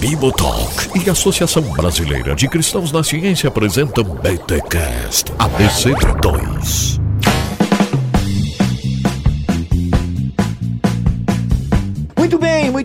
Bibotalk e Associação Brasileira de Cristãos na Ciência apresentam BTCast ABC2.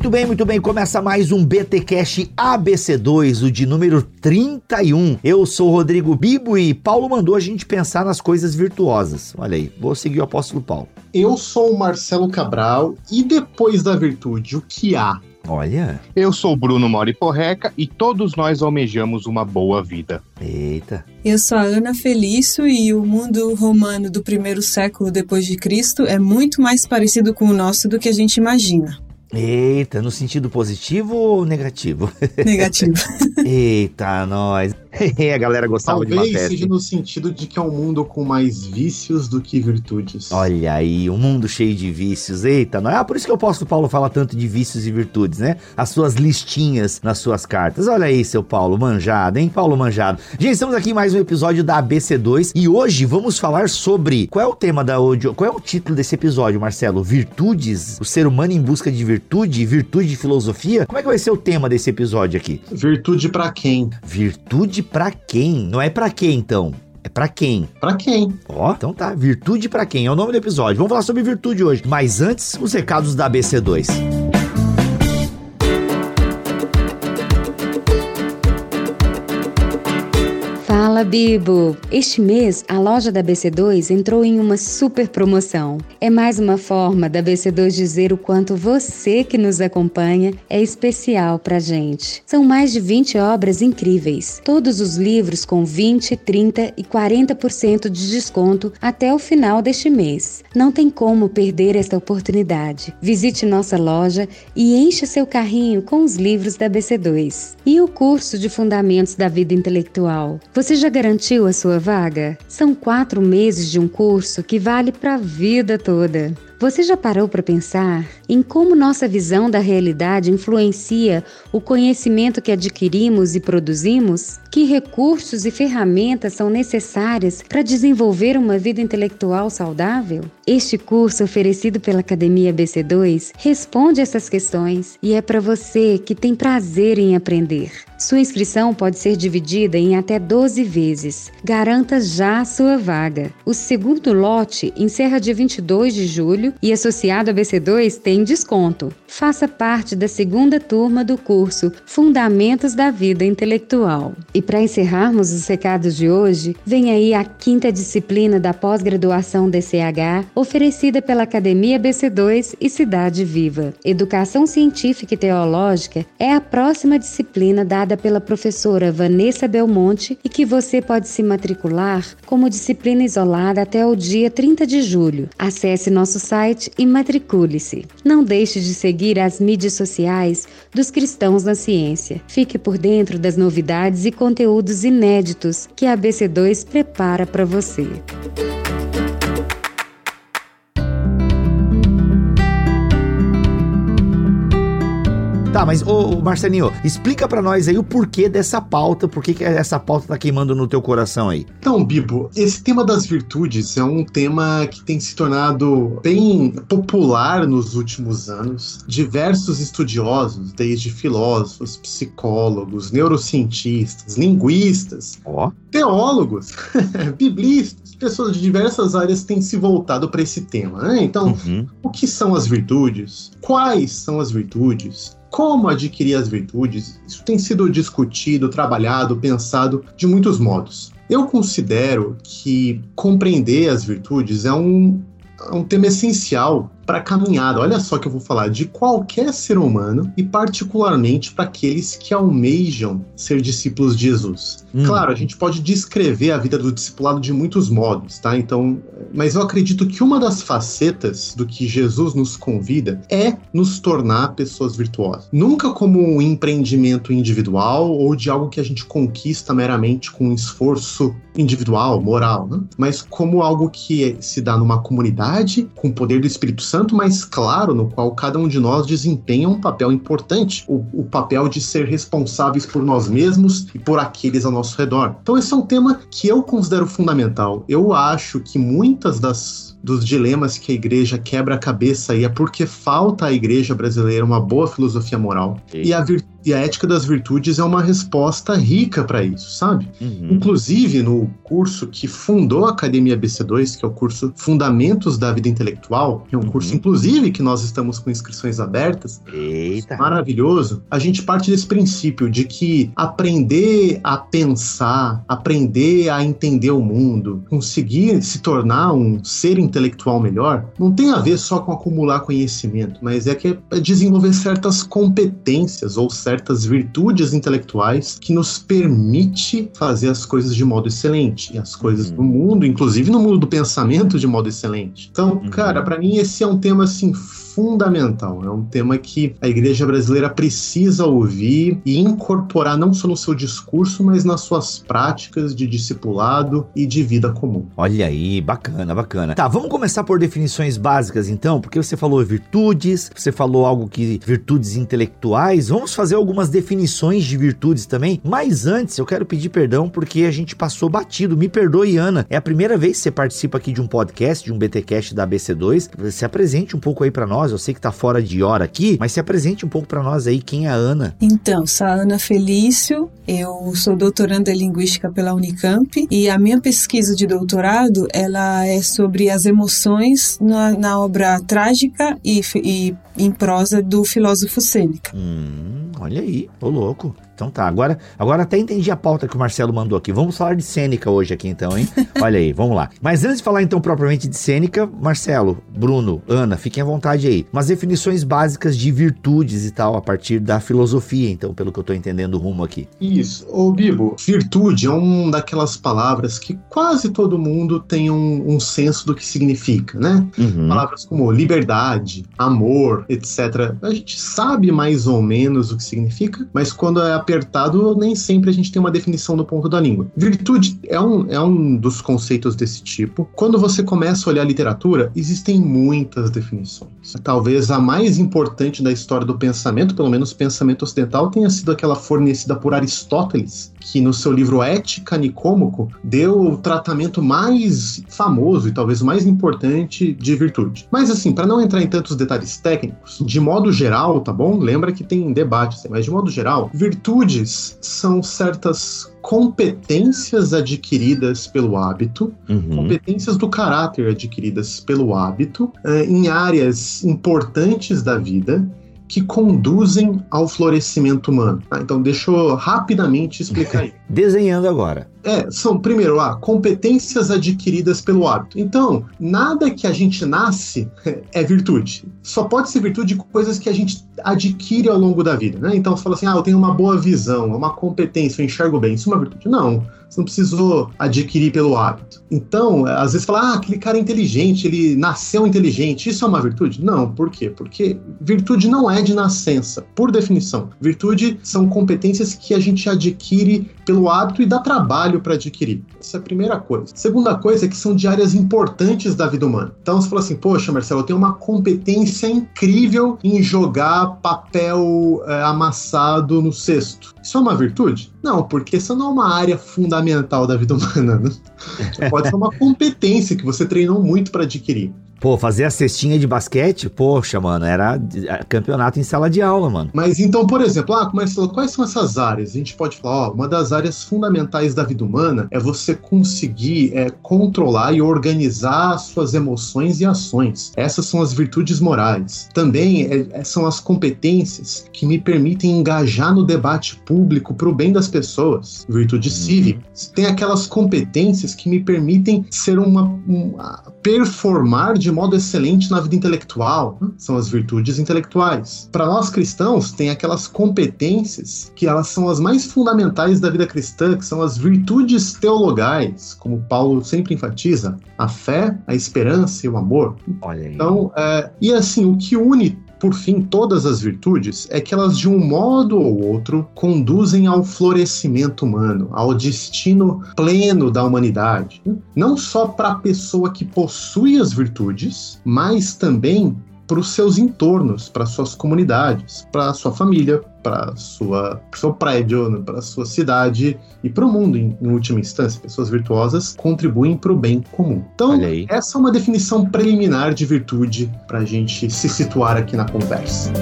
Muito bem, muito bem. Começa mais um BT Cash ABC2, o de número 31. Eu sou o Rodrigo Bibo e Paulo mandou a gente pensar nas coisas virtuosas. Olha aí, vou seguir o apóstolo Paulo. Eu sou o Marcelo Cabral e depois da virtude, o que há? Olha. Eu sou Bruno Mori Porreca e todos nós almejamos uma boa vida. Eita. Eu sou a Ana Felício e o mundo romano do primeiro século depois de Cristo é muito mais parecido com o nosso do que a gente imagina. Eita, no sentido positivo ou negativo? Negativo. Eita, nós. a galera gostava Talvez de uma festa. seja no sentido de que é um mundo com mais vícios do que virtudes. Olha aí, um mundo cheio de vícios. Eita, não é ah, por isso que o apóstolo Paulo fala tanto de vícios e virtudes, né? As suas listinhas nas suas cartas. Olha aí, seu Paulo, manjado, hein? Paulo manjado. Gente, estamos aqui em mais um episódio da ABC2 e hoje vamos falar sobre qual é o tema da hoje, qual é o título desse episódio, Marcelo? Virtudes? O ser humano em busca de virtude, virtude de filosofia? Como é que vai ser o tema desse episódio aqui? Virtude pra quem? Virtude pra quem? Não é pra quem então? É pra quem? Pra quem? Ó, então tá. Virtude pra quem? É o nome do episódio. Vamos falar sobre virtude hoje. Mas antes, os recados da ABC2. Fala Bibo! Este mês a loja da BC2 entrou em uma super promoção. É mais uma forma da BC2 dizer o quanto você que nos acompanha é especial pra gente. São mais de 20 obras incríveis, todos os livros com 20, 30 e 40% de desconto até o final deste mês. Não tem como perder esta oportunidade. Visite nossa loja e encha seu carrinho com os livros da BC2. E o curso de Fundamentos da Vida Intelectual? Você já garantiu a sua vaga? São quatro meses de um curso que vale para a vida toda. Você já parou para pensar em como nossa visão da realidade influencia o conhecimento que adquirimos e produzimos? Que recursos e ferramentas são necessárias para desenvolver uma vida intelectual saudável? Este curso oferecido pela Academia BC2 responde essas questões e é para você que tem prazer em aprender. Sua inscrição pode ser dividida em até 12 vezes. Garanta já a sua vaga. O segundo lote encerra dia 22 de julho e associado a BC2 tem desconto. Faça parte da segunda turma do curso Fundamentos da Vida Intelectual. E para encerrarmos os recados de hoje, vem aí a quinta disciplina da pós-graduação DCH, oferecida pela Academia BC2 e Cidade Viva. Educação Científica e Teológica é a próxima disciplina pela professora Vanessa Belmonte e que você pode se matricular como disciplina isolada até o dia 30 de julho. Acesse nosso site e matricule-se. Não deixe de seguir as mídias sociais dos cristãos na ciência. Fique por dentro das novidades e conteúdos inéditos que a BC2 prepara para você. Tá, mas ô, Marcelinho, explica para nós aí o porquê dessa pauta, por que essa pauta tá queimando no teu coração aí? Então, Bibo, esse tema das virtudes é um tema que tem se tornado bem popular nos últimos anos. Diversos estudiosos, desde filósofos, psicólogos, neurocientistas, linguistas, Ó. teólogos, biblistas, pessoas de diversas áreas têm se voltado para esse tema. Né? Então, Uhum. o que são as virtudes? Quais são as virtudes? Como adquirir as virtudes? Isso tem sido discutido, trabalhado, pensado de muitos modos. Eu considero que compreender as virtudes é um, é um tema essencial para a caminhada. Olha só que eu vou falar de qualquer ser humano e particularmente para aqueles que almejam ser discípulos de Jesus. Hum. Claro, a gente pode descrever a vida do discipulado de muitos modos, tá? Então, mas eu acredito que uma das facetas do que Jesus nos convida é nos tornar pessoas virtuosas. Nunca como um empreendimento individual ou de algo que a gente conquista meramente com um esforço individual, moral, né? mas como algo que se dá numa comunidade com o poder do Espírito Santo, mas claro, no qual cada um de nós desempenha um papel importante, o, o papel de ser responsáveis por nós mesmos e por aqueles ao nosso redor. Então esse é um tema que eu considero fundamental. Eu acho que muitas das dos dilemas que a igreja quebra a cabeça e é porque falta à igreja brasileira uma boa filosofia moral. E a e a ética das virtudes é uma resposta rica para isso, sabe? Uhum. Inclusive, no curso que fundou a Academia BC2, que é o curso Fundamentos da Vida Intelectual, que é um uhum. curso, inclusive, que nós estamos com inscrições abertas. Eita. Maravilhoso. A gente parte desse princípio de que aprender a pensar, aprender a entender o mundo, conseguir se tornar um ser intelectual melhor, não tem a ver só com acumular conhecimento, mas é que é desenvolver certas competências ou certas certas virtudes intelectuais que nos permite fazer as coisas de modo excelente e as coisas uhum. no mundo, inclusive no mundo do pensamento de modo excelente. Então, uhum. cara, para mim esse é um tema assim fundamental. É um tema que a igreja brasileira precisa ouvir e incorporar não só no seu discurso, mas nas suas práticas de discipulado e de vida comum. Olha aí, bacana, bacana. Tá, vamos começar por definições básicas então, porque você falou virtudes, você falou algo que virtudes intelectuais. Vamos fazer algumas definições de virtudes também. Mas antes, eu quero pedir perdão porque a gente passou batido. Me perdoe, Ana. É a primeira vez que você participa aqui de um podcast, de um BTcast da ABC2. Se apresente um pouco aí para nós nós. Eu sei que tá fora de hora aqui, mas se apresente um pouco para nós aí quem é a Ana. Então, sou a Ana Felício, eu sou doutoranda em linguística pela Unicamp e a minha pesquisa de doutorado ela é sobre as emoções na, na obra trágica e, e em prosa do filósofo Sêneca. Hum, olha aí, ô louco. Então tá, agora, agora até entendi a pauta que o Marcelo mandou aqui. Vamos falar de Sêneca hoje aqui então, hein? Olha aí, vamos lá. Mas antes de falar então propriamente de Sêneca, Marcelo, Bruno, Ana, fiquem à vontade aí. Umas definições básicas de virtudes e tal, a partir da filosofia, então, pelo que eu tô entendendo o rumo aqui. Isso. Ô, Bibo, virtude é uma daquelas palavras que quase todo mundo tem um, um senso do que significa, né? Uhum. Palavras como liberdade, amor, etc. A gente sabe mais ou menos o que significa, mas quando é apertado, nem sempre a gente tem uma definição no ponto da língua. Virtude é um, é um dos conceitos desse tipo. Quando você começa a olhar a literatura, existem muitas definições. Talvez a mais importante da história do pensamento, pelo menos pensamento ocidental, tenha sido aquela fornecida por Aristóteles, que no seu livro Ética Nicômaco deu o tratamento mais famoso e talvez mais importante de virtude. Mas assim, para não entrar em tantos detalhes técnicos, de modo geral, tá bom? Lembra que tem debates, mas de modo geral, virtudes são certas competências adquiridas pelo hábito, uhum. competências do caráter adquiridas pelo hábito, uh, em áreas importantes da vida que conduzem ao florescimento humano. Ah, então, deixa eu rapidamente explicar aí. Desenhando agora. É, são, primeiro, lá, competências adquiridas pelo hábito. Então, nada que a gente nasce é virtude. Só pode ser virtude de coisas que a gente adquire ao longo da vida, né? Então, você fala assim, ah, eu tenho uma boa visão, uma competência, eu enxergo bem. Isso é uma virtude? Não. Você não precisou adquirir pelo hábito. Então, às vezes fala, ah, aquele cara é inteligente, ele nasceu inteligente. Isso é uma virtude? Não. Por quê? Porque virtude não é de nascença, por definição. Virtude são competências que a gente adquire pelo hábito e dá trabalho para adquirir. Essa é a primeira coisa. Segunda coisa é que são de áreas importantes da vida humana. Então, você fala assim, poxa, Marcelo, eu tenho uma competência incrível em jogar papel é, amassado no cesto. Isso é uma virtude? Não, porque isso não é uma área fundamental da vida humana. Né? Pode ser uma competência que você treinou muito para adquirir. Pô, fazer a cestinha de basquete, poxa, mano, era campeonato em sala de aula, mano. Mas então, por exemplo, ah, Marcelo, quais são essas áreas? A gente pode falar, ó, uma das áreas fundamentais da vida humana é você conseguir é, controlar e organizar suas emoções e ações. Essas são as virtudes morais. Também é, é são as competências que me permitem engajar no debate público para o bem das pessoas. Virtudes uhum. cívicas. Tem aquelas competências que me permitem ser uma, uma performar de de modo excelente na vida intelectual, né? são as virtudes intelectuais. Para nós cristãos, tem aquelas competências que elas são as mais fundamentais da vida cristã, que são as virtudes teologais, como Paulo sempre enfatiza, a fé, a esperança e o amor. Olha aí. Então, é, e assim, o que une por fim, todas as virtudes é que elas, de um modo ou outro, conduzem ao florescimento humano, ao destino pleno da humanidade. Não só para a pessoa que possui as virtudes, mas também para os seus entornos, para suas comunidades, para sua família, para sua seu prédio, para sua cidade e para o mundo em, em, última instância. Pessoas virtuosas contribuem para o bem comum. Então, essa é uma definição preliminar de virtude para a gente se situar aqui na conversa.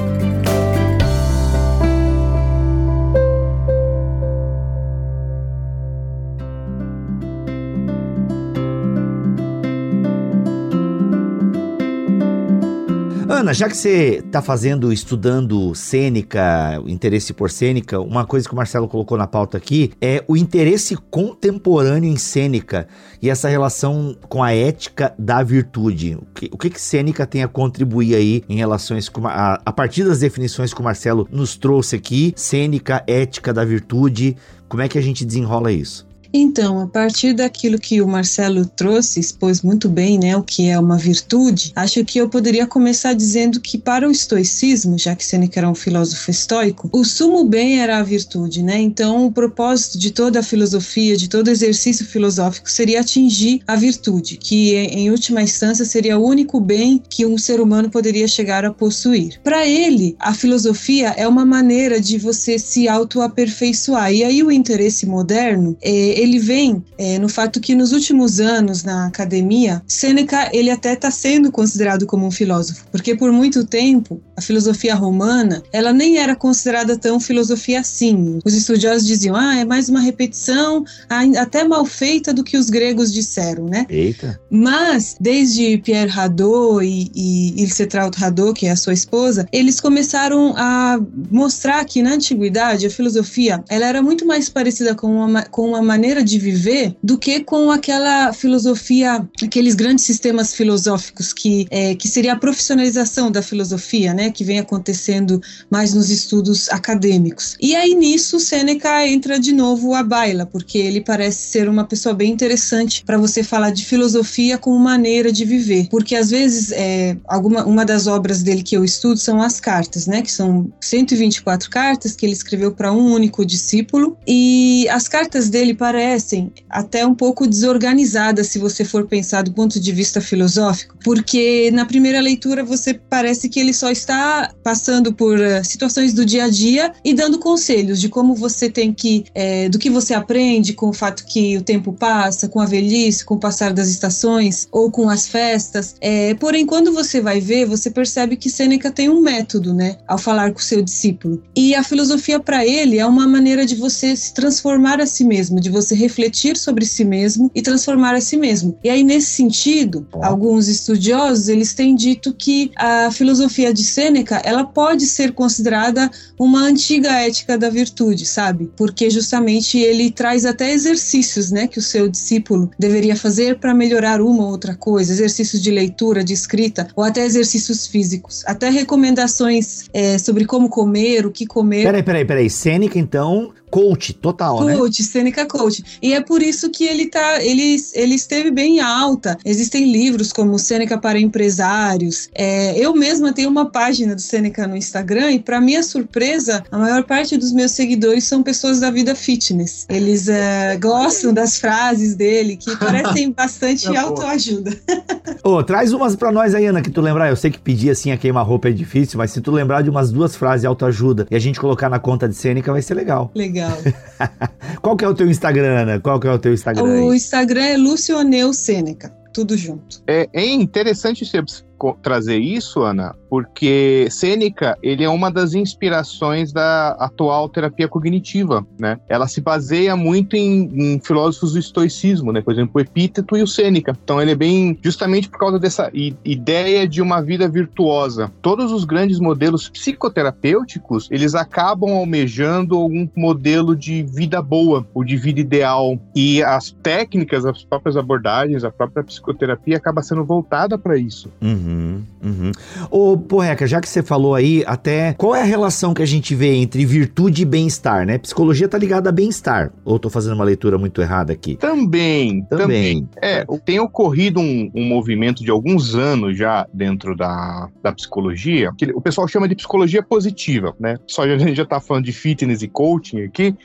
Ana, já que você está fazendo, estudando cênica, interesse por cênica, uma coisa que o Marcelo colocou na pauta aqui é o interesse contemporâneo em cênica e essa relação com a ética da virtude. O que, o que, que cênica tem a contribuir aí em relações com a, a partir das definições que o Marcelo nos trouxe aqui, cênica, ética da virtude, como é que a gente desenrola isso? Então, a partir daquilo que o Marcelo trouxe, expôs muito bem, né, o que é uma virtude, acho que eu poderia começar dizendo que para o estoicismo, já que Seneca era um filósofo estoico, o sumo bem era a virtude, né? Então, o propósito de toda a filosofia, de todo exercício filosófico seria atingir a virtude, que em última instância seria o único bem que um ser humano poderia chegar a possuir. Para ele, a filosofia é uma maneira de você se autoaperfeiçoar. E aí o interesse moderno, é, ele vem é, no fato que nos últimos anos na academia, Sêneca ele até está sendo considerado como um filósofo, porque por muito tempo a filosofia romana ela nem era considerada tão filosofia assim. Os estudiosos diziam, ah, é mais uma repetição, até mal feita do que os gregos disseram, né? Eita. Mas desde Pierre Hadot e, e Ilse Traut Hadot, que é a sua esposa, eles começaram a mostrar que na antiguidade a filosofia ela era muito mais parecida com uma, com uma maneira maneira de viver do que com aquela filosofia, aqueles grandes sistemas filosóficos que, é, que seria a profissionalização da filosofia, né, que vem acontecendo mais nos estudos acadêmicos. E aí nisso Sêneca entra de novo a baila, porque ele parece ser uma pessoa bem interessante para você falar de filosofia como maneira de viver, porque às vezes é, alguma uma das obras dele que eu estudo são as cartas, né, que são 124 cartas que ele escreveu para um único discípulo e as cartas dele parecem parecem até um pouco desorganizadas se você for pensar do ponto de vista filosófico, porque na primeira leitura você parece que ele só está passando por uh, situações do dia a dia e dando conselhos de como você tem que, é, do que você aprende com o fato que o tempo passa, com a velhice, com o passar das estações ou com as festas. É, porém, quando você vai ver, você percebe que Sêneca tem um método, né, ao falar com o seu discípulo. E a filosofia para ele é uma maneira de você se transformar a si mesmo, de você você refletir sobre si mesmo e transformar a si mesmo. E aí, nesse sentido, alguns estudiosos eles têm dito que a filosofia de Sêneca ela pode ser considerada uma antiga ética da virtude, sabe? Porque justamente ele traz até exercícios, né, que o seu discípulo deveria fazer para melhorar uma ou outra coisa, exercícios de leitura, de escrita, ou até exercícios físicos, até recomendações é, sobre como comer, o que comer. Peraí, peraí, peraí. Sêneca, então, coach total, coach, né? Coach, Sêneca Coach. E é por isso que ele tá, ele, ele esteve bem alta. Existem livros como Sêneca para empresários. É, eu mesma tenho uma página do Sêneca no Instagram e para minha surpresa, a maior parte dos meus seguidores são pessoas da vida fitness. Eles é, gostam das frases dele que parecem bastante é autoajuda. Ô, oh, traz umas para nós aí, Ana, que tu lembrar. Eu sei que pedir assim a queimar roupa é difícil, mas se tu lembrar de umas duas frases autoajuda e a gente colocar na conta de Sêneca vai ser legal. Legal legal. Qual que é o teu Instagram, Ana? Qual que é o teu Instagram? O aí? Instagram é Lucioneu Sêneca, tudo junto. É, é interessante você trazer isso, Ana, porque Sêneca, ele é uma das inspirações da atual terapia cognitiva, né? Ela se baseia muito em, em filósofos do estoicismo, né? Por exemplo, o Epíteto e o Sêneca. Então ele é bem justamente por causa dessa ideia de uma vida virtuosa. Todos os grandes modelos psicoterapêuticos, eles acabam almejando algum modelo de vida boa, ou de vida ideal. E as técnicas, as próprias abordagens, a própria psicoterapia acaba sendo voltada para isso. Uhum, uhum. Ô, Porreca, já que você falou aí, até qual é a relação que a gente vê entre virtude e bem-estar, né? Psicologia tá ligada a bem-estar. Ou tô fazendo uma leitura muito errada aqui? Também, também. também. É, tem ocorrido um, um, movimento de alguns anos já dentro da, da psicologia, que o pessoal chama de psicologia positiva, né? Só a gente já tá falando de fitness e coaching aqui.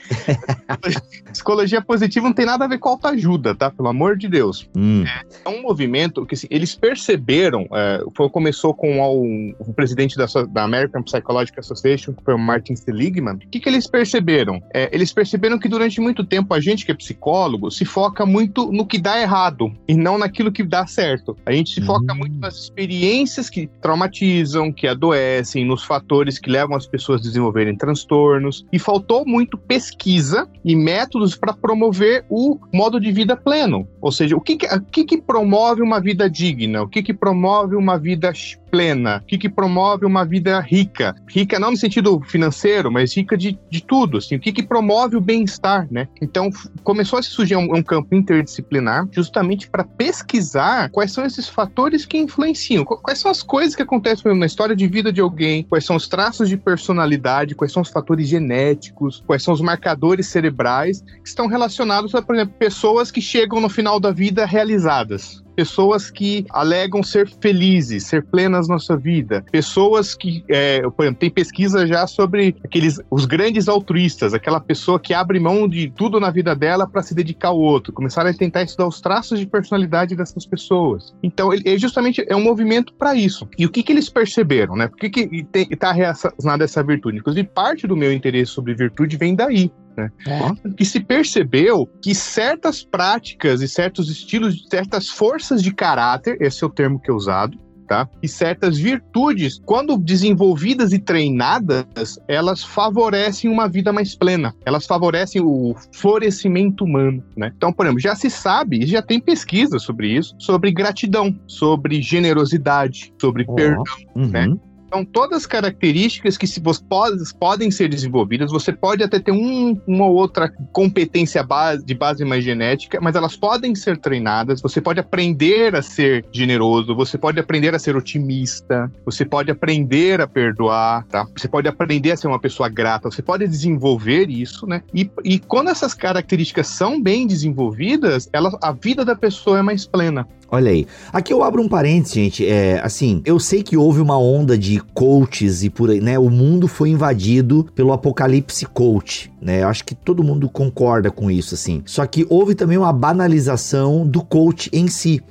psicologia positiva não tem nada a ver com autoajuda, tá? Pelo amor de Deus. Hum. É, é, um movimento que assim, eles perceberam. É, é, foi, começou com o, o presidente da, da, American Psychological Association, que foi o Martin Seligman. O que, que eles perceberam? É, eles perceberam que durante muito tempo a gente que é psicólogo se foca muito no que dá errado e não naquilo que dá certo. A gente se uhum. foca muito nas experiências que traumatizam, que adoecem, nos fatores que levam as pessoas a desenvolverem transtornos. E faltou muito pesquisa e métodos para promover o modo de vida pleno. Ou seja, o que, que, o que, que promove uma vida digna? O que, que promove uma vida plena? O que, que promove uma vida rica? Rica não no sentido financeiro, mas rica de, de tudo. Assim, o que, que promove o bem-estar, né? Então, começou a surgir um, um campo interdisciplinar justamente para pesquisar quais são esses fatores que influenciam, quais são as coisas que acontecem na história de vida de alguém, quais são os traços de personalidade, quais são os fatores genéticos, quais são os marcadores cerebrais que estão relacionados a, por exemplo, pessoas que chegam no final da vida realizadas pessoas que alegam ser felizes, ser plenas na sua vida, pessoas que, é, tem pesquisa já sobre aqueles os grandes altruístas, aquela pessoa que abre mão de tudo na vida dela para se dedicar ao outro, começaram a tentar estudar os traços de personalidade dessas pessoas. Então, ele, ele justamente é um movimento para isso. E o que, que eles perceberam, né? Por que está relacionada essa virtude? Inclusive, parte do meu interesse sobre virtude vem daí. Né? É. Que se percebeu que certas práticas e certos estilos, certas forças de caráter, esse é o termo que é usado, Tá? E certas virtudes, quando desenvolvidas e treinadas, elas favorecem uma vida mais plena. Elas favorecem o florescimento humano, né? Então, por exemplo, já se sabe, já tem pesquisa sobre isso, sobre gratidão, sobre generosidade, sobre oh. perdão, né? uhum. né? Então, todas as características que se pode, podem ser desenvolvidas, você pode até ter um, uma ou outra competência base, de base mais genética, mas elas podem ser treinadas. Você pode aprender a ser generoso, você pode aprender a ser otimista, você pode aprender a perdoar, tá? Você pode aprender a ser uma pessoa grata, você pode desenvolver isso, né? E, e quando essas características são bem desenvolvidas, ela, a vida da pessoa é mais plena. Olha aí. Aqui eu abro um parênteses, gente. É, assim, eu sei que houve uma onda de coaches e por aí, né? O mundo foi invadido pelo apocalipse coach, né? Eu acho que todo mundo concorda com isso, assim. Só que houve também uma banalização do coach em si.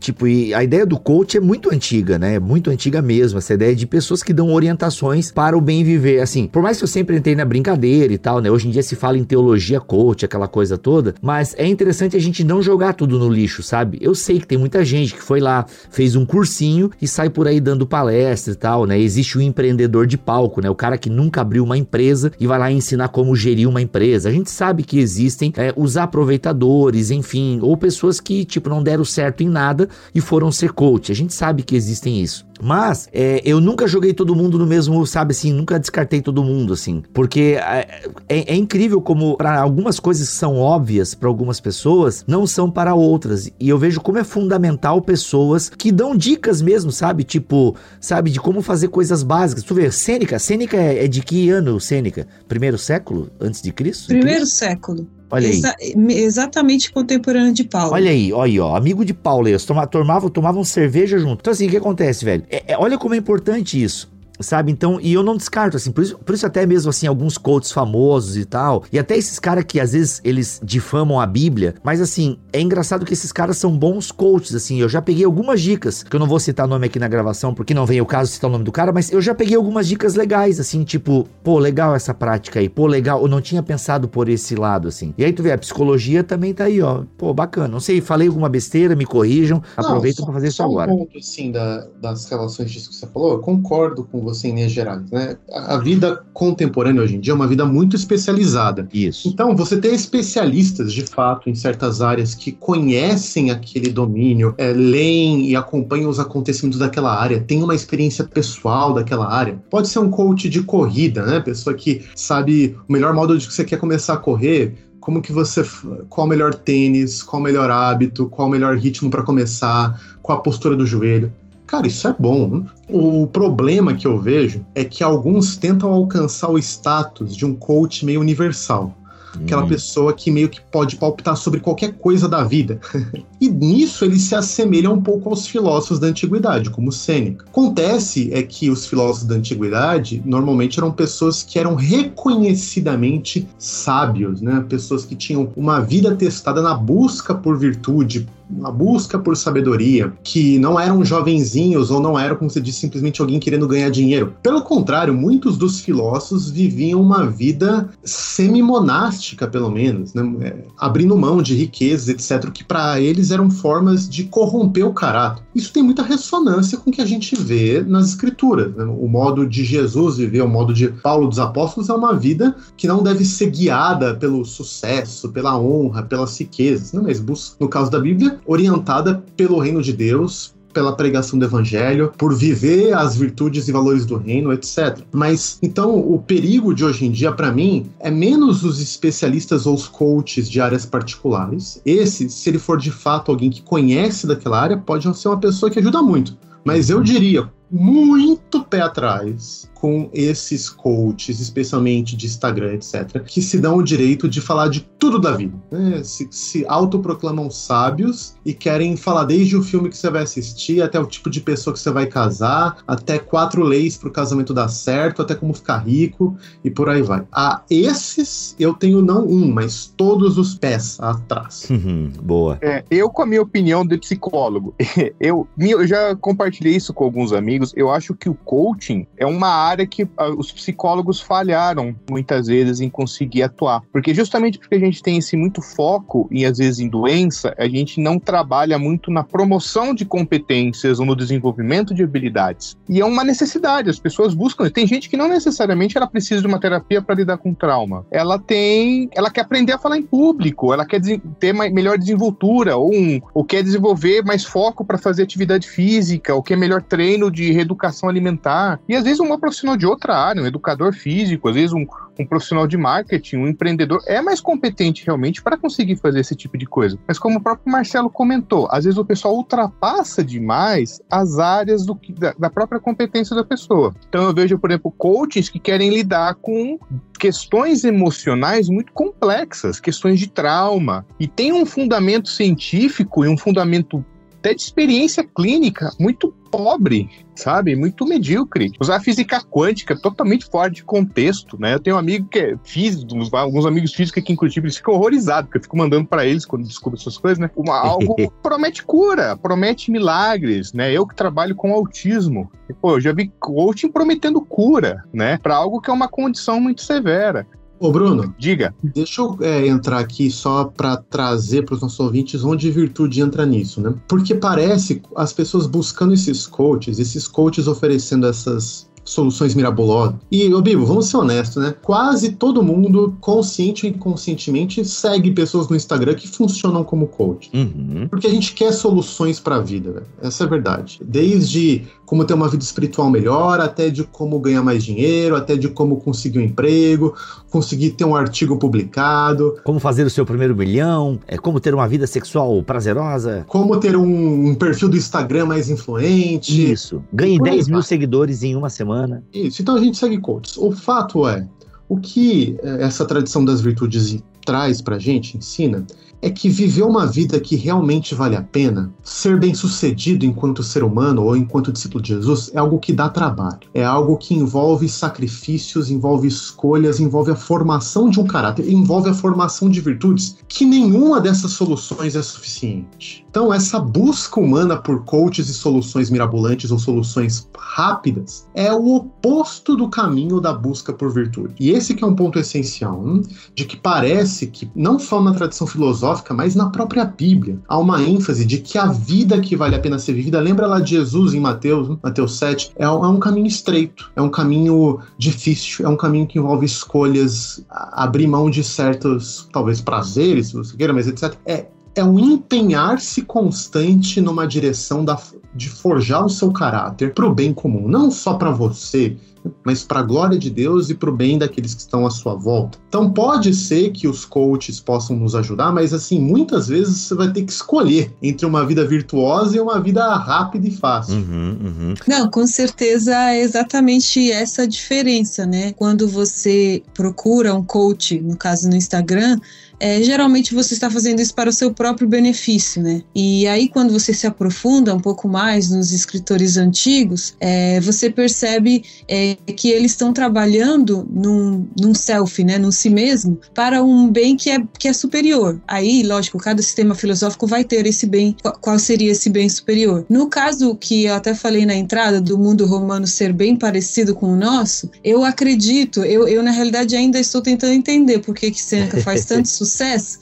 Tipo, e a ideia do coach é muito antiga, né? Muito antiga mesmo. Essa ideia de pessoas que dão orientações para o bem viver. Assim, por mais que eu sempre entrei na brincadeira e tal, né? Hoje em dia se fala em teologia coach, aquela coisa toda. Mas é interessante a gente não jogar tudo no lixo, sabe? Eu sei que tem muita gente que foi lá, fez um cursinho e sai por aí dando palestra e tal, né? Existe o empreendedor de palco, né? O cara que nunca abriu uma empresa e vai lá ensinar como gerir uma empresa. A gente sabe que existem é, os aproveitadores, enfim, ou pessoas que, tipo, não deram certo em nada nada e foram ser coach. A gente sabe que existem isso. Mas é, eu nunca joguei todo mundo no mesmo, sabe assim, nunca descartei todo mundo, assim. Porque é, é, é incrível como para algumas coisas que são óbvias para algumas pessoas, não são para outras. E eu vejo como é fundamental pessoas que dão dicas mesmo, sabe? Tipo, sabe, de como fazer coisas básicas. Tu vê, Sêneca, Sêneca é, é de que ano, Sêneca? Primeiro século antes de Cristo? Primeiro século. Olha aí. Exa exatamente contemporâneo de Paulo. Olha aí, olha aí, ó. Amigo de Paulo, eles tomavam, tomavam cerveja junto. Então, assim, o que acontece, velho? É, é, olha como é importante isso sabe? Então, e eu não descarto, assim, por isso, por isso até mesmo, assim, alguns coaches famosos e tal, e até esses caras que às vezes eles difamam a Bíblia, mas assim, é engraçado que esses caras são bons coaches, assim, eu já peguei algumas dicas, que eu não vou citar nome aqui na gravação, porque não vem o caso citar o nome do cara, mas eu já peguei algumas dicas legais, assim, tipo, pô, legal essa prática aí, pô, legal, eu não tinha pensado por esse lado, assim. E aí tu vê, a psicologia também tá aí, ó, pô, bacana, não sei, falei alguma besteira, me corrijam, aproveitam para fazer isso agora. Um ponto, assim, da, das relações disso que você falou, eu concordo com você em linhas gerais, né? A vida contemporânea hoje em dia é uma vida muito especializada. Isso. Então, você ter especialistas, de fato, em certas áreas que conhecem aquele domínio, é, leem e acompanham os acontecimentos daquela área, tem uma experiência pessoal daquela área. Pode ser um coach de corrida, né? Pessoa que sabe o melhor modo de que você quer começar a correr, como que você qual o melhor tênis, qual o melhor hábito, qual o melhor ritmo para começar, qual a postura do joelho. Cara, isso é bom. O problema que eu vejo é que alguns tentam alcançar o status de um coach meio universal. Aquela hum. pessoa que meio que pode palpitar sobre qualquer coisa da vida. e nisso ele se assemelha um pouco aos filósofos da antiguidade, como Sêneca. Acontece é que os filósofos da antiguidade normalmente eram pessoas que eram reconhecidamente sábios, né? Pessoas que tinham uma vida testada na busca por virtude, uma busca por sabedoria, que não eram jovenzinhos ou não eram, como você disse, simplesmente alguém querendo ganhar dinheiro. Pelo contrário, muitos dos filósofos viviam uma vida semi-monástica, pelo menos, né? É, abrindo mão de riquezas, etc., que para eles eram formas de corromper o caráter. Isso tem muita ressonância com o que a gente vê nas escrituras. Né? O modo de Jesus viver, o modo de Paulo dos Apóstolos é uma vida que não deve ser guiada pelo sucesso, pela honra, pelas riquezas, não, mas no caso da Bíblia, orientada pelo reino de Deus, pela pregação do evangelho, por viver as virtudes e valores do reino, etc. Mas então o perigo de hoje em dia para mim é menos os especialistas ou os coaches de áreas particulares. Esse, se ele for de fato alguém que conhece daquela área, pode ser uma pessoa que ajuda muito. Mas eu diria, muito pé atrás com esses coaches, especialmente de Instagram, etc., que se dão o direito de falar de tudo da vida. Né? Se, se autoproclamam sábios e querem falar desde o filme que você vai assistir, até o tipo de pessoa que você vai casar, até quatro leis para o casamento dar certo, até como ficar rico e por aí vai. A esses eu tenho não um, mas todos os pés atrás. Uhum, boa. É, eu, com a minha opinião de psicólogo, eu, eu já compartilhei isso com alguns amigos. Eu acho que o coaching é uma área área que uh, os psicólogos falharam muitas vezes em conseguir atuar. Porque justamente porque a gente tem esse muito foco e às vezes em doença, a gente não trabalha muito na promoção de competências ou no desenvolvimento de habilidades. E é uma necessidade, as pessoas buscam. Tem gente que não necessariamente ela precisa de uma terapia para lidar com trauma. Ela tem, ela quer aprender a falar em público, ela quer ter melhor desenvoltura ou, um, ou quer desenvolver mais foco para fazer atividade física, ou quer melhor treino de reeducação alimentar. E às vezes uma profissional profissional de outra área, um educador físico, às vezes um, um profissional de marketing, um empreendedor, é mais competente realmente para conseguir fazer esse tipo de coisa. Mas como o próprio Marcelo comentou, às vezes o pessoal ultrapassa demais as áreas do da, da própria competência da pessoa. Então eu vejo, por exemplo, coaches que querem lidar com questões emocionais muito complexas, questões de trauma, e tem um fundamento científico e um fundamento até de experiência clínica muito pobre, sabe? Muito medíocre. Usar física quântica totalmente fora de contexto, né? Eu tenho um amigo que é físico, alguns amigos físicos aqui em Curitiba, eles ficam horrorizados, porque eu fico mandando para eles quando descubro essas coisas, né? Uma, algo promete cura, promete milagres, né? Eu que trabalho com autismo, pô, eu já vi coaching prometendo cura, né? Para algo que é uma condição muito severa. Ô, Bruno. Diga. Deixa eu é, entrar aqui só para trazer para os nossos ouvintes onde virtude entra nisso, né? Porque parece as pessoas buscando esses coaches, esses coaches oferecendo essas soluções mirabolosas. E, ô Bibo, vamos ser honestos, né? Quase todo mundo, consciente ou inconscientemente, segue pessoas no Instagram que funcionam como coach. Uhum. Porque a gente quer soluções para a vida, velho. Essa é a verdade. Desde como ter uma vida espiritual melhor, até de como ganhar mais dinheiro, até de como conseguir um emprego, conseguir ter um artigo publicado. Como fazer o seu primeiro milhão, é como ter uma vida sexual prazerosa. Como ter um, um perfil do Instagram mais influente. Isso. Ganhe 10 mil seguidores em uma semana semana. Isso, então a gente segue coaches. O fato é, o que eh, essa tradição das virtudes traz pra gente, ensina, é que viver uma vida que realmente vale a pena, ser bem sucedido enquanto ser humano ou enquanto discípulo de Jesus, é algo que dá trabalho. É algo que envolve sacrifícios, envolve escolhas, envolve a formação de um caráter, envolve a formação de virtudes, que nenhuma dessas soluções é suficiente. Então, essa busca humana por coaches e soluções mirabolantes ou soluções rápidas é o oposto do caminho da busca por virtude. E esse que é um ponto essencial, hein? de que parece que, não só na tradição filosófica, filosófica, mas na própria Bíblia. Há uma ênfase de que a vida que vale a pena ser vivida, lembra lá de Jesus em Mateus, Mateus 7, é, é um caminho estreito, é um caminho difícil, é um caminho que envolve escolhas, abrir mão de certos, talvez, prazeres, se você queira, mas etc. É, é um empenhar-se constante numa direção da, de forjar o seu caráter para o bem comum, não só para você, mas para a glória de Deus e para o bem daqueles que estão à sua volta. Então pode ser que os coaches possam nos ajudar, mas assim, muitas vezes você vai ter que escolher entre uma vida virtuosa e uma vida rápida e fácil. Uhum, uhum. Não, com certeza é exatamente essa a diferença, né? Quando você procura um coach, no caso no Instagram, é, geralmente você está fazendo isso para o seu próprio benefício, né? E aí, quando você se aprofunda um pouco mais nos escritores antigos, é, você percebe é, que eles estão trabalhando num, num self, né? Num si mesmo, para um bem que é, que é superior. Aí, lógico, cada sistema filosófico vai ter esse bem, qual seria esse bem superior. No caso que eu até falei na entrada do mundo romano ser bem parecido com o nosso, eu acredito, eu, eu na realidade ainda estou tentando entender por que, que Sêneca faz tanto sucesso,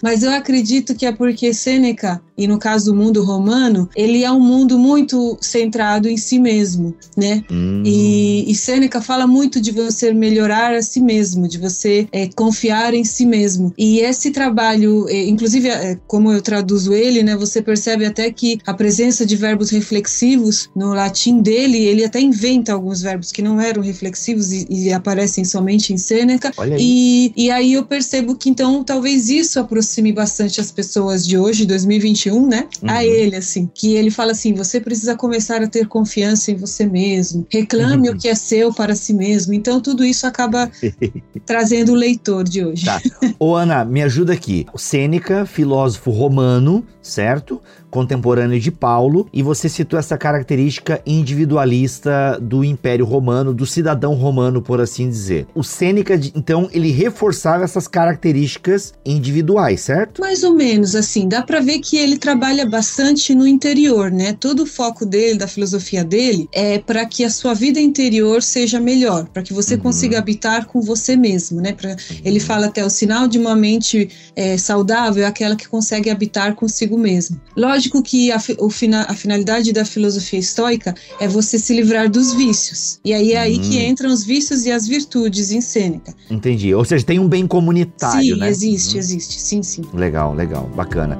mas eu acredito que é porque Sêneca, e no caso do mundo romano, ele é um mundo muito centrado em si mesmo, né? Hum. E, e Sêneca fala muito de você melhorar a si mesmo, de você é, confiar em si mesmo. E esse trabalho, é, inclusive, é, como eu traduzo ele, né? Você percebe até que a presença de verbos reflexivos no latim dele, ele até inventa alguns verbos que não eram reflexivos e, e aparecem somente em Sêneca. E, e aí eu percebo que então talvez isso aproxime bastante as pessoas de hoje, 2021, né? Uhum. A ele, assim, que ele fala assim: você precisa começar a ter confiança em você mesmo, reclame uhum. o que é seu para si mesmo. Então tudo isso acaba trazendo o leitor de hoje. Tá. Ô Ana, me ajuda aqui. Sêneca, filósofo romano, certo? contemporâneo de Paulo, e você citou essa característica individualista do Império Romano, do cidadão romano, por assim dizer. O Sêneca, então, ele reforçava essas características individuais, certo? Mais ou menos, assim, dá para ver que ele trabalha bastante no interior, né? Todo o foco dele, da filosofia dele, é para que a sua vida interior seja melhor, para que você uhum. consiga habitar com você mesmo, né? Pra. Ele fala até o sinal de uma mente é, saudável é aquela que consegue habitar consigo mesmo. Lógico que a, a, finalidade da filosofia estoica é você se livrar dos vícios. E aí é aí que hum. entram os vícios e as virtudes em Sêneca. Entendi. Ou seja, tem um bem comunitário, sim, né? existe, hum. existe. Sim, sim. Legal, legal. Bacana.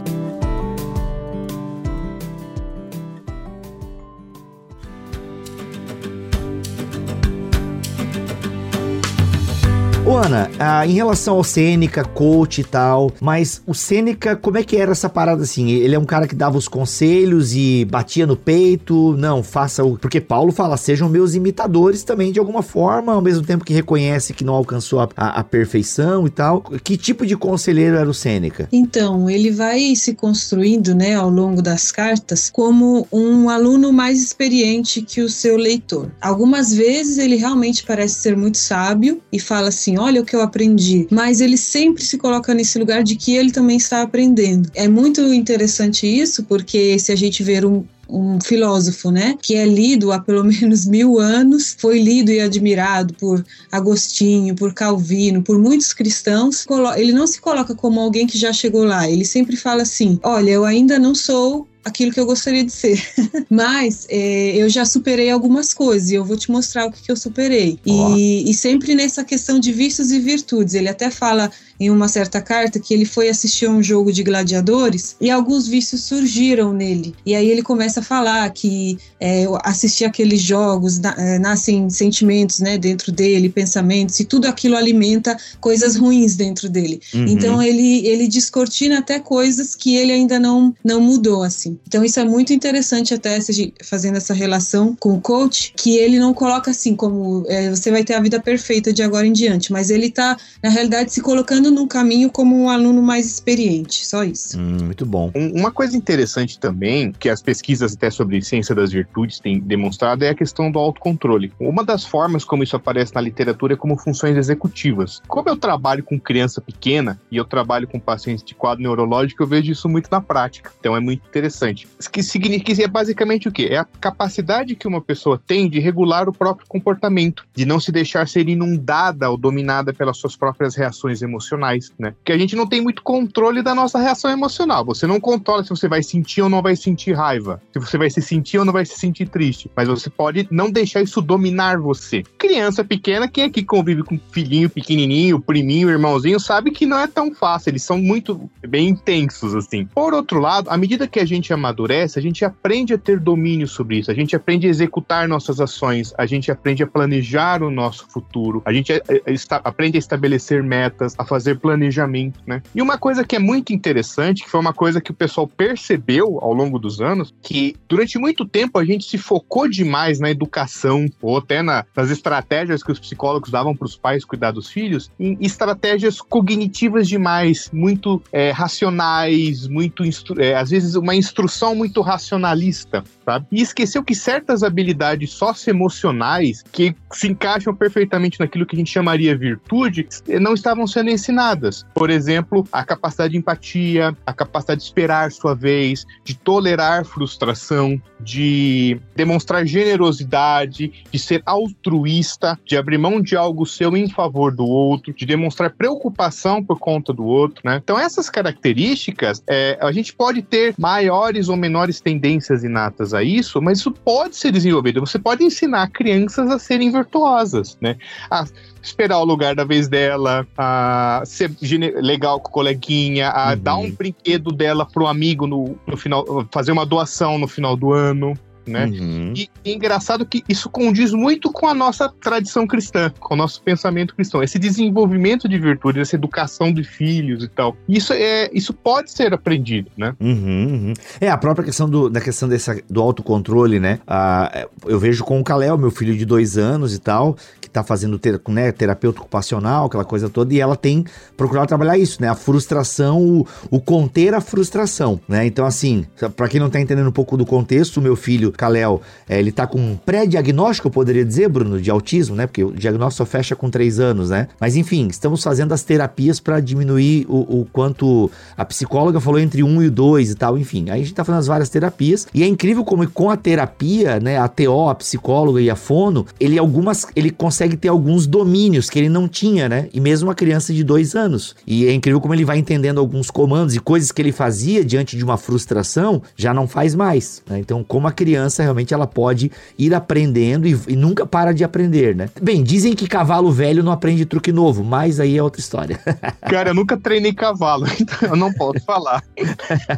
Ana, ah, em relação ao Sêneca, coach e tal, mas o Sêneca, como é que era essa parada assim? Ele é um cara que dava os conselhos e batia no peito? Não, faça o. Porque Paulo fala, sejam meus imitadores também de alguma forma, ao mesmo tempo que reconhece que não alcançou a, a, a perfeição e tal. Que tipo de conselheiro era o Sêneca? Então, ele vai se construindo, né, ao longo das cartas, como um aluno mais experiente que o seu leitor. Algumas vezes ele realmente parece ser muito sábio e fala assim: olha o que eu aprendi, mas ele sempre se coloca nesse lugar de que ele também está aprendendo. É muito interessante isso, porque se a gente ver um, um filósofo, né, que é lido há pelo menos mil anos, foi lido e admirado por Agostinho, por Calvino, por muitos cristãos. Ele não se coloca como alguém que já chegou lá. Ele sempre fala assim: olha, eu ainda não sou aquilo que eu gostaria de ser. Mas é, eu já superei algumas coisas e eu vou te mostrar o que, que eu superei. E, e, sempre nessa questão de vícios e virtudes. Ele até fala em uma certa carta que ele foi assistir a um jogo de gladiadores e alguns vícios surgiram nele. E aí ele começa a falar que é, assistir aqueles jogos é, nascem sentimentos né, dentro dele, pensamentos, e tudo aquilo alimenta coisas ruins dentro dele. Uhum. Então ele, ele descortina até coisas que ele ainda não, não mudou, assim. Então isso é muito interessante até fazendo essa relação com o coach, que ele não coloca assim como é, você vai ter a vida perfeita de agora em diante, mas ele está na realidade se colocando num caminho como um aluno mais experiente, só isso. Hum, muito bom. Uma coisa interessante também, que as pesquisas até sobre ciência das virtudes têm demonstrado, é a questão do autocontrole. Uma das formas como isso aparece na literatura é como funções executivas. Como eu trabalho com criança pequena e eu trabalho com pacientes de quadro neurológico, eu vejo isso muito na prática. Então é muito interessante. Isso que significa que é basicamente o quê? É a capacidade que uma pessoa tem de regular o próprio comportamento, de não se deixar ser inundada ou dominada pelas suas próprias reações emocionais emocionais, né? Que a gente não tem muito controle da nossa reação emocional. Você não controla se você vai sentir ou não vai sentir raiva, se você vai se sentir ou não vai se sentir triste, mas você pode não deixar isso dominar você. Criança pequena, quem aqui convive com filhinho pequenininho, priminho, irmãozinho, sabe que não é tão fácil, eles são muito bem intensos assim. Por outro lado, à medida que a gente amadurece, a gente aprende a ter domínio sobre isso, a gente aprende a executar nossas ações, a gente aprende a planejar o nosso futuro, a gente é, é, aprende a estabelecer metas, a fazer planejamento, né? E uma coisa que é muito interessante, que foi uma coisa que o pessoal percebeu ao longo dos anos, que durante muito tempo a gente se focou demais na educação, ou até na, nas estratégias que os psicólogos davam para os pais cuidar dos filhos, em estratégias cognitivas demais, muito é, racionais, muito é, às vezes uma instrução muito racionalista, sabe? E esqueceu que certas habilidades socioemocionais que se encaixam perfeitamente naquilo que a gente chamaria virtude não estavam sendo ensinadas. Por exemplo, a capacidade de empatia, a capacidade de esperar sua vez, de tolerar frustração, de demonstrar generosidade, de ser altruísta, de abrir mão de algo seu em favor do outro, de demonstrar preocupação por conta do outro, né? Então essas características, é, a gente pode ter maiores ou menores tendências inatas a isso, mas isso pode ser desenvolvido. Você pode ensinar crianças a serem virtuosas, né? A esperar o lugar da vez dela, a ser legal com o coleguinha, a uhum. dar um brinquedo dela pro amigo no, no final, fazer uma doação no final do ano né? Uhum. E, é engraçado que isso condiz muito com a nossa tradição cristã, com o nosso pensamento cristão. Esse desenvolvimento de virtudes, essa educação de filhos e tal. Isso é, isso pode ser aprendido, né? Uhum, uhum. É a própria questão do, da questão dessa, do autocontrole, né? Ah, eu vejo com o Kalel, meu filho de dois anos e tal, que tá fazendo ter, né, terapeuta ocupacional, aquela coisa toda, e ela tem procurado trabalhar isso, né? A frustração, o, o conter a frustração, né? Então, assim, para quem não tá entendendo um pouco do contexto, meu filho Kalel, é, ele tá com um pré-diagnóstico, eu poderia dizer, Bruno, de autismo, né? Porque o diagnóstico só fecha com três anos, né? Mas enfim, estamos fazendo as terapias para diminuir o, o, quanto a psicóloga falou entre um e dois e tal, enfim. Aí a gente tá fazendo as várias terapias e é incrível como com a terapia, né, a TO, a psicóloga e a fono, ele algumas, ele consegue ter alguns domínios que ele não tinha, né? E mesmo uma criança de dois anos. E é incrível como ele vai entendendo alguns comandos e coisas que ele fazia diante de uma frustração, já não faz mais. Né? Então, como a criança criança realmente ela pode ir aprendendo e, e, nunca para de aprender, né? Bem, dizem que cavalo velho não aprende truque novo, mas aí é outra história. Cara, eu nunca treinei cavalo, então eu não posso falar.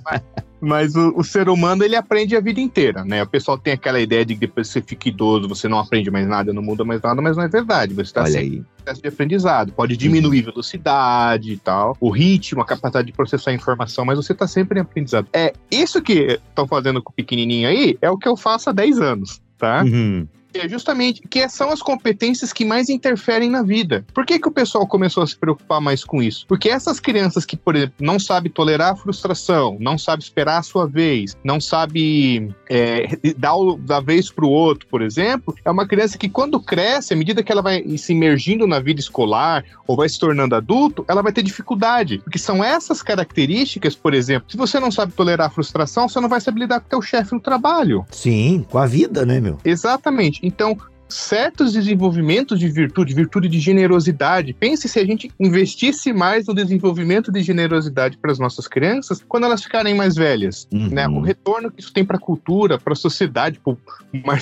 mas, mas o, o, ser humano ele aprende a vida inteira, né? O pessoal tem aquela ideia de que depois que você fica idoso, você não aprende mais nada, não muda mais nada, mas não é verdade. Você está sempre em processo de aprendizado. Pode diminuir uhum. velocidade e tal, o ritmo, a capacidade de processar informação, mas você está sempre em aprendizado. É isso que estão fazendo com o pequenininho aí, é o que eu faço há 10 anos, tá? Uhum é justamente que são as competências que mais interferem na vida. Por que, que o pessoal começou a se preocupar mais com isso? Porque essas crianças que, por exemplo, não sabem tolerar a frustração, não sabem esperar a sua vez, não sabem é, dar da vez para o outro, por exemplo, é uma criança que quando cresce, à medida que ela vai se imergindo na vida escolar ou vai se tornando adulto, ela vai ter dificuldade. Porque são essas características, por exemplo, se você não sabe tolerar a frustração, você não vai saber lidar com o teu chefe no trabalho. Sim, com a vida, né, meu? Exatamente. Então, certos desenvolvimentos de virtude, virtude de generosidade. Pense se a gente investisse mais no desenvolvimento de generosidade para as nossas crianças quando elas ficarem mais velhas. Uhum. Né? O retorno que isso tem para a cultura, para a sociedade. Pô,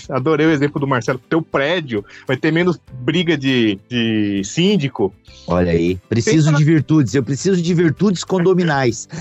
adorei o exemplo do Marcelo. Teu prédio vai ter menos briga de, de síndico. Olha aí. Preciso de virtudes. Eu preciso de virtudes condominais.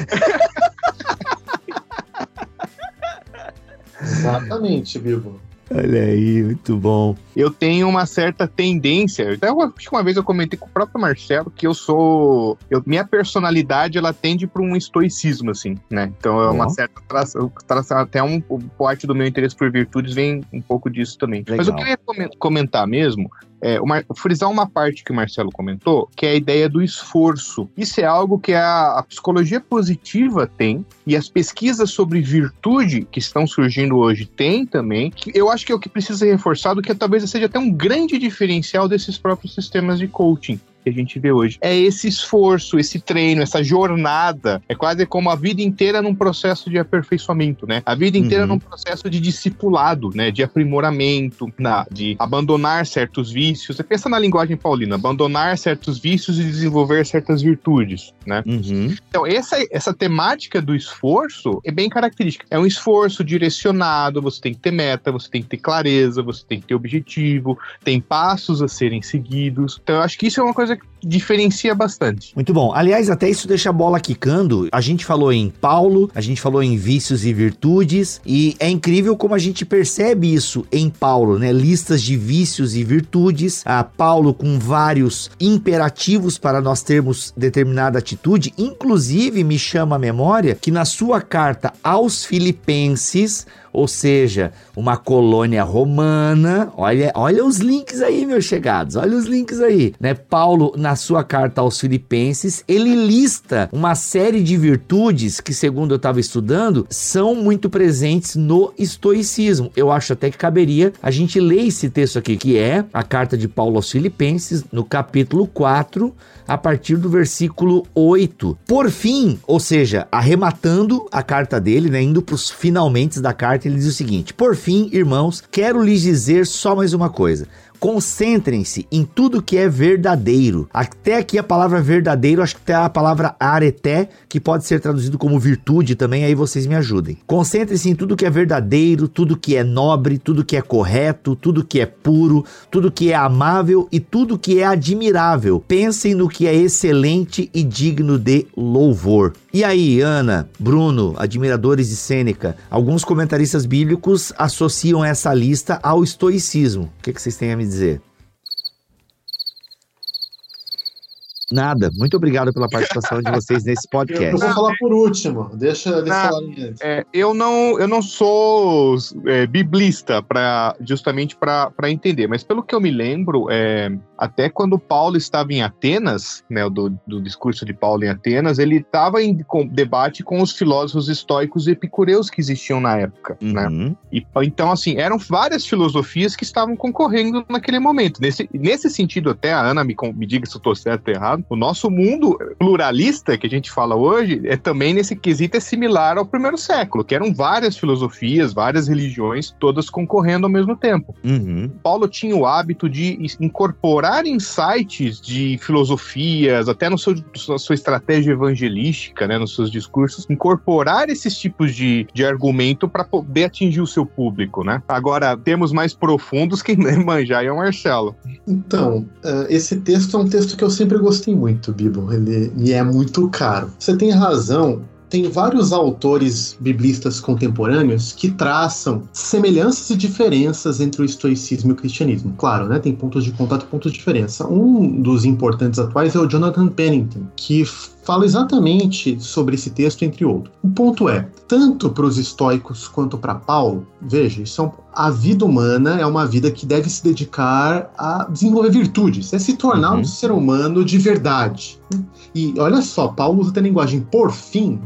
Exatamente, Vivo. Olha aí, muito bom. Eu tenho uma certa tendência, até acho que uma vez eu comentei com o próprio Marcelo que eu sou. Eu, minha personalidade ela tende para um estoicismo, assim, né? Então é uma oh. certa tração, tração até um, parte do meu interesse por virtudes vem um pouco disso também. Legal. Mas eu queria comentar mesmo é, uma, frisar uma parte que o Marcelo comentou, que é a ideia do esforço. Isso é algo que a, a, psicologia positiva tem, e as pesquisas sobre virtude que estão surgindo hoje têm também, que eu acho que é o que precisa ser reforçado, que talvez seja até um grande diferencial desses próprios sistemas de coaching que a gente vê hoje. É esse esforço, esse treino, essa jornada. É quase como a vida inteira num processo de aperfeiçoamento, né? A vida inteira uhum. num processo de discipulado, né? De aprimoramento, na, de abandonar certos vícios. Você pensa na linguagem paulina, abandonar certos vícios e desenvolver certas virtudes, né? Uhum. Então, essa, essa temática do esforço é bem característica. É um esforço direcionado, você tem que ter meta, você tem que ter clareza, você tem que ter objetivo, tem passos a serem seguidos. Então, eu acho que isso é uma coisa coisa que diferencia bastante. Muito bom. Aliás, até isso deixa a bola quicando. A gente falou em Paulo, a gente falou em vícios e virtudes, e é incrível como a gente percebe isso em Paulo, né? Listas de vícios e virtudes. A Paulo com vários imperativos para nós termos determinada atitude. Inclusive, me chama a memória que na sua carta aos Filipenses, ou seja, uma colônia romana. Olha, olha os links aí, meus chegados. Olha os links aí, né? Paulo, na sua carta aos Filipenses, ele lista uma série de virtudes que, segundo eu estava estudando, são muito presentes no estoicismo. Eu acho até que caberia a gente ler esse texto aqui, que é a carta de Paulo aos Filipenses, no capítulo 4, a partir do versículo 8. Por fim, ou seja, arrematando a carta dele, né, indo para os finalmente da carta, ele diz o seguinte: Por fim, irmãos, quero lhes dizer só mais uma coisa. Concentrem-se em tudo que é verdadeiro. Até aqui a palavra verdadeiro, acho que tem a palavra areté, que pode ser traduzido como virtude também, aí vocês me ajudem. Concentrem-se em tudo que é verdadeiro, tudo que é nobre, tudo que é correto, tudo que é puro, tudo que é amável e tudo que é admirável. Pensem no que é excelente e digno de louvor. E aí, Ana, Bruno, admiradores de Sêneca, alguns comentaristas bíblicos associam essa lista ao estoicismo. O que, que vocês têm a me dizer? Nada. Muito obrigado pela participação de vocês nesse Eu podcast. vou falar por último. Deixa eles Ah, falarem antes. É, eu não eu não sou é, biblista para justamente para entender, mas pelo que eu me lembro, é, até quando Paulo estava em Atenas, né, do, do discurso de Paulo em Atenas, ele estava em com- debate com os filósofos estoicos e epicureus que existiam na época, né? Uhum. E, então, assim, eram várias filosofias que estavam concorrendo naquele momento. Nesse, nesse sentido, até a Ana me, me diga se eu estou certo ou errado, o nosso mundo pluralista que a gente fala hoje é também nesse quesito é similar ao primeiro século, que eram várias filosofias, várias religiões, todas concorrendo ao mesmo tempo. Uhum. Paulo tinha o hábito de incorporar insights de filosofias, até no seu, na sua estratégia evangelística, né, nos seus discursos, incorporar esses tipos de, de argumento para poder atingir o seu público, né? Agora, temos mais profundos que manjar é o Marcelo. Então, eh, esse texto é um texto que eu sempre gostei muito, Bibo. Ele é muito caro. Você tem razão. Tem vários autores biblistas contemporâneos que traçam semelhanças e diferenças entre o estoicismo e o cristianismo. Claro, né? Tem pontos de contato e pontos de diferença. Um dos importantes atuais é o Jonathan Pennington, que fala exatamente sobre esse texto, entre outros. O ponto é, tanto para os estoicos quanto para Paulo, veja, um- a vida humana é uma vida que deve se dedicar a desenvolver virtudes, é se tornar Uhum. um ser humano de verdade. E olha só, Paulo usa a linguagem por fim,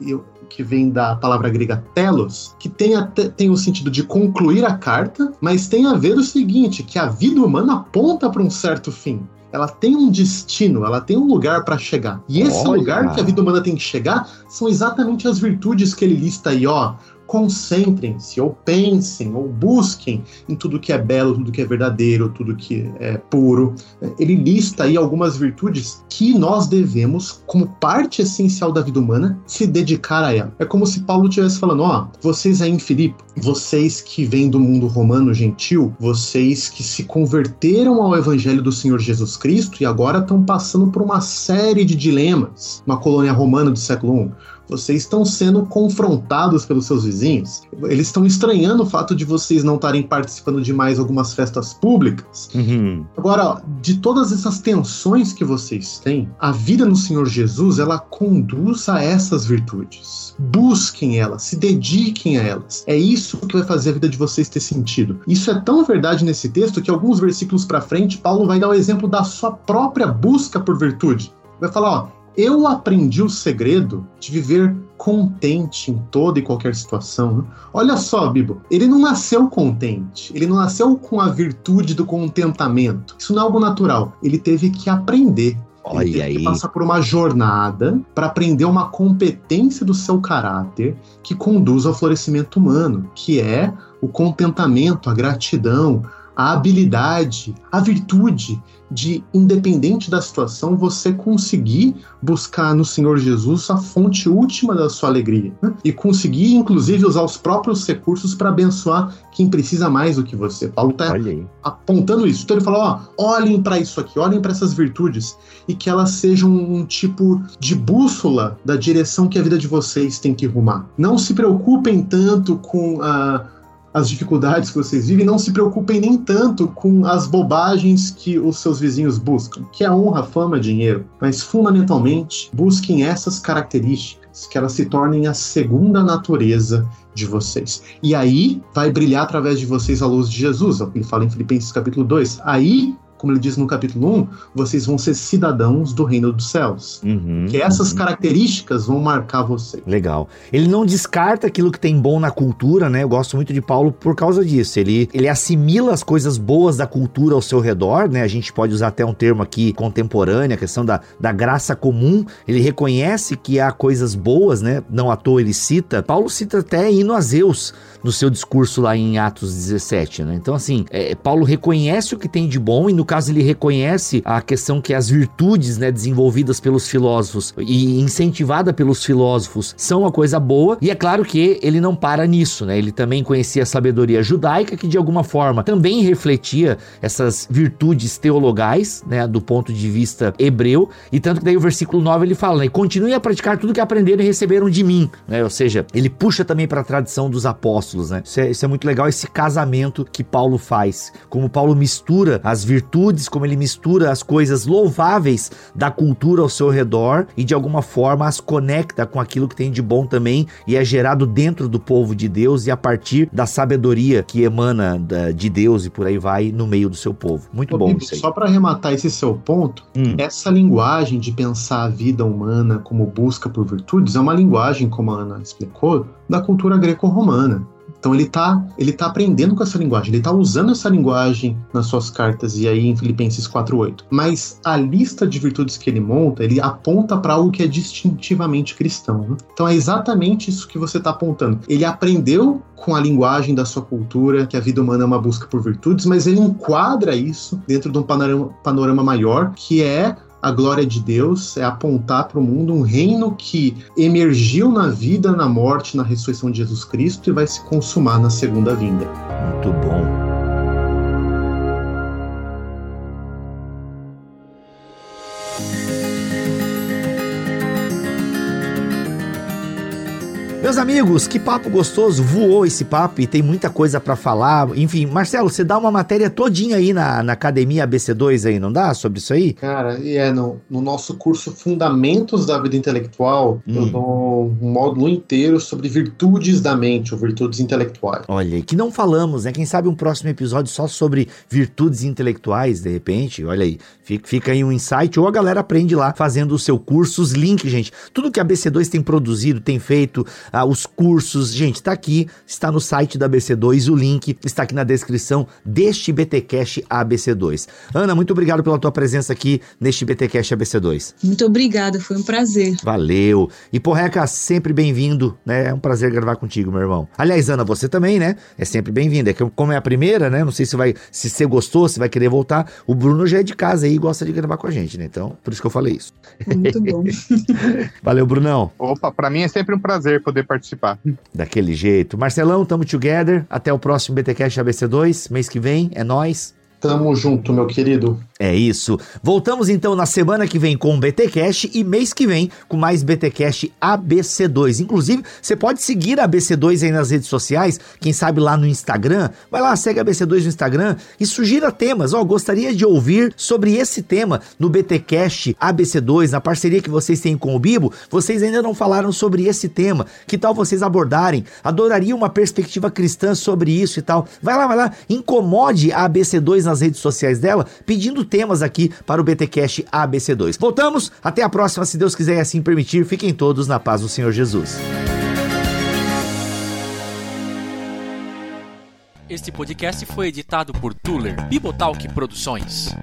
eu- que vem da palavra grega telos, que tem, até, tem o sentido de concluir a carta, mas tem a ver o seguinte, que a vida humana aponta para um certo fim. Ela tem um destino, ela tem um lugar para chegar. E esse Olha! lugar que a vida humana tem que chegar são exatamente as virtudes que ele lista aí, ó. Concentrem-se, ou pensem, ou busquem em tudo que é belo, tudo que é verdadeiro, tudo que é puro. Ele lista aí algumas virtudes que nós devemos, como parte essencial da vida humana, se dedicar a ela. É como se Paulo estivesse falando: ó, vocês aí em Filipe, vocês que vêm do mundo romano gentil, vocês que se converteram ao evangelho do Senhor Jesus Cristo e agora estão passando por uma série de dilemas, uma colônia romana do século I. Vocês estão sendo confrontados pelos seus vizinhos. Eles estão estranhando o fato de vocês não estarem participando de mais algumas festas públicas. Uhum. Agora, ó, de todas essas tensões que vocês têm, a vida no Senhor Jesus, ela conduz a essas virtudes. Busquem elas, se dediquem a elas. É isso que vai fazer a vida de vocês ter sentido. Isso é tão verdade nesse texto que alguns versículos para frente, Paulo vai dar o exemplo da sua própria busca por virtude. Vai falar, ó, eu aprendi o segredo de viver contente em toda e qualquer situação. né? Olha só, Bibo, ele não nasceu contente, ele não nasceu com a virtude do contentamento. Isso não é algo natural. Ele teve que aprender. Ele Olha teve aí. que passar por uma jornada para aprender uma competência do seu caráter que conduz ao florescimento humano, que é o contentamento, a gratidão, a habilidade, a virtude de, independente da situação, você conseguir buscar no Senhor Jesus a fonte última da sua alegria. Né? E conseguir, inclusive, usar os próprios recursos para abençoar quem precisa mais do que você. Paulo está apontando isso. Então ele fala: ó, olhem para isso aqui, olhem para essas virtudes e que elas sejam um tipo de bússola da direção que a vida de vocês tem que rumar. Não se preocupem tanto com a. As dificuldades que vocês vivem, não se preocupem nem tanto com as bobagens que os seus vizinhos buscam, que é honra, fama, dinheiro, mas fundamentalmente busquem essas características, que elas se tornem a segunda natureza de vocês. E aí vai brilhar através de vocês a luz de Jesus, ele fala em Filipenses capítulo 2. Aí como ele diz no capítulo 1, vocês vão ser cidadãos do reino dos céus. Uhum, que essas uhum. características vão marcar você. Legal. Ele não descarta aquilo que tem bom na cultura, né? Eu gosto muito de Paulo por causa disso. Ele, ele assimila as coisas boas da cultura ao seu redor, né? A gente pode usar até um termo aqui contemporâneo, a questão da, da graça comum. Ele reconhece que há coisas boas, né? Não à toa ele cita. Paulo cita até hino a Zeus no seu discurso lá em Atos 17, né? Então, assim, é, Paulo reconhece o que tem de bom e no caso ele reconhece a questão que as virtudes, né, desenvolvidas pelos filósofos e incentivada pelos filósofos são uma coisa boa. E é claro que ele não para nisso, né? Ele também conhecia a sabedoria judaica que de alguma forma também refletia essas virtudes teologais, né, do ponto de vista hebreu. E tanto que daí o versículo 9 ele fala, né, continue a praticar tudo que aprenderam e receberam de mim, né? Ou seja, ele puxa também para a tradição dos apóstolos, né? Isso é, isso é muito legal esse casamento que Paulo faz, como Paulo mistura as virtudes como ele mistura as coisas louváveis da cultura ao seu redor e de alguma forma as conecta com aquilo que tem de bom também e é gerado dentro do povo de Deus e a partir da sabedoria que emana de Deus e por aí vai no meio do seu povo. Muito Ô, bom Bibo, isso aí. Só para arrematar esse seu ponto, hum. essa linguagem de pensar a vida humana como busca por virtudes é uma linguagem, como a Ana explicou, da cultura greco-romana. Então ele está ele tá aprendendo com essa linguagem, ele está usando essa linguagem nas suas cartas e aí em Filipenses 4:8. Mas a lista de virtudes que ele monta, ele aponta para algo que é distintivamente cristão. Né? Então é exatamente isso que você está apontando. Ele aprendeu com a linguagem da sua cultura que a vida humana é uma busca por virtudes, mas ele enquadra isso dentro de um panorama, panorama maior que é a glória de Deus é apontar para o mundo um reino que emergiu na vida, na morte, na ressurreição de Jesus Cristo e vai se consumar na segunda vinda. Muito bom. Meus amigos, que papo gostoso, voou esse papo e tem muita coisa para falar. Enfim, Marcelo, você dá uma matéria todinha aí na, na Academia ABC2 aí, não dá? Sobre isso aí? Cara, e é, no, no nosso curso Fundamentos da Vida Intelectual, hum. eu dou um módulo inteiro sobre virtudes da mente, ou virtudes intelectuais. Olha, que não falamos, né? Quem sabe um próximo episódio só sobre virtudes intelectuais, de repente, olha aí, fica, fica aí um insight, ou a galera aprende lá fazendo o seu curso, os links, gente. Tudo que a ABC2 tem produzido, tem feito, ah, os cursos. Gente, tá aqui, está no site da ABC2, o link está aqui na descrição deste BTcast ABC2. Ana, muito obrigado pela tua presença aqui neste BTcast ABC2. Muito obrigada, foi um prazer. Valeu. E Porreca, sempre bem-vindo, né? É um prazer gravar contigo, meu irmão. Aliás, Ana, você também, né? É sempre bem-vinda. É que como é a primeira, né? Não sei se vai se você gostou, se vai querer voltar. O Bruno já é de casa aí e gosta de gravar com a gente, né? Então, por isso que eu falei isso. Muito bom. Valeu, Brunão. Opa, para mim é sempre um prazer poder poder participar. Daquele jeito. Marcelão, tamo together. Até o próximo BTcast ABC2, mês que vem. É nós. Tamo junto, meu querido. É isso. Voltamos então na semana que vem com o BTcast e mês que vem com mais BTcast ABC2. Inclusive, você pode seguir a ABC2 aí nas redes sociais, quem sabe lá no Instagram. Vai lá, segue a ABC2 no Instagram e sugira temas. Ó, oh, gostaria de ouvir sobre esse tema no BTcast ABC2, na parceria que vocês têm com o Bibo. Vocês ainda não falaram sobre esse tema. Que tal vocês abordarem? Adoraria uma perspectiva cristã sobre isso e tal. Vai lá, vai lá, incomode a ABC2 nas redes sociais dela, pedindo temas aqui para o BTcast ABC2. Voltamos, até a próxima, se Deus quiser e assim permitir. Fiquem todos na paz do Senhor Jesus. Este podcast foi editado por Tuller Bibotalk Produções.